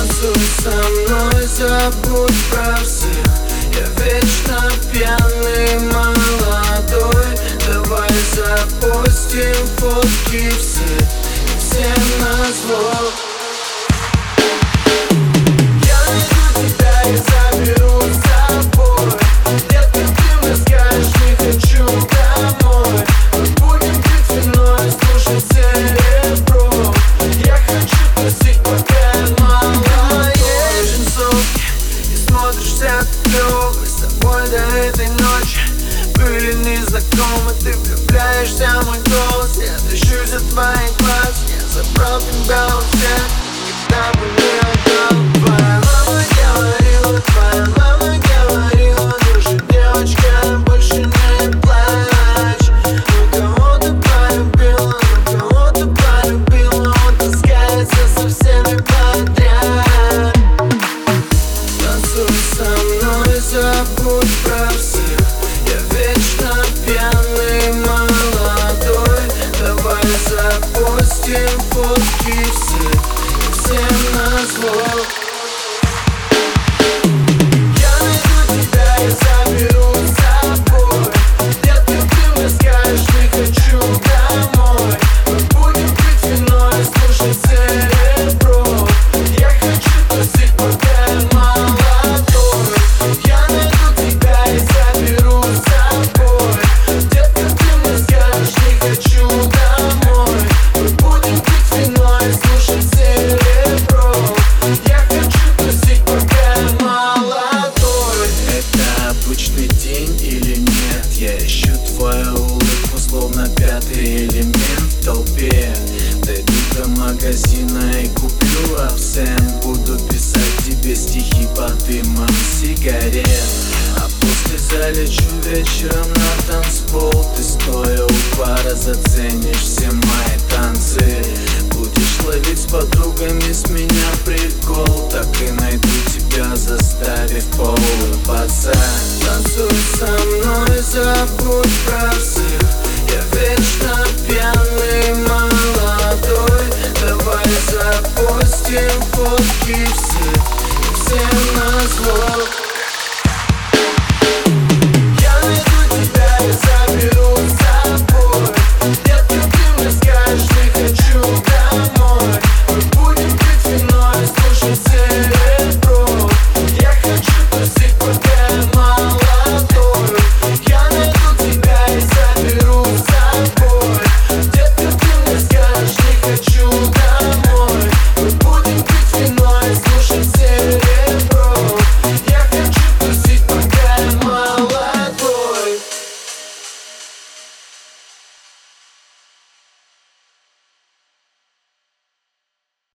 Танцуй со мной, забудь про всех. Я вечно пьяный, молодой. Давай запустим фотки все, всем на зло. my cross is a broken bounce. Всем и куплю абсент Буду писать тебе стихи под дымом сигарет. А после залечу вечером на танцпол Ты стоя у пара заценишь все мои танцы. Будешь ловить с подругами с меня прикол Так и найду тебя, заставив поулыбаться Танцуй со мной, забудь про эти фотки и все на зло.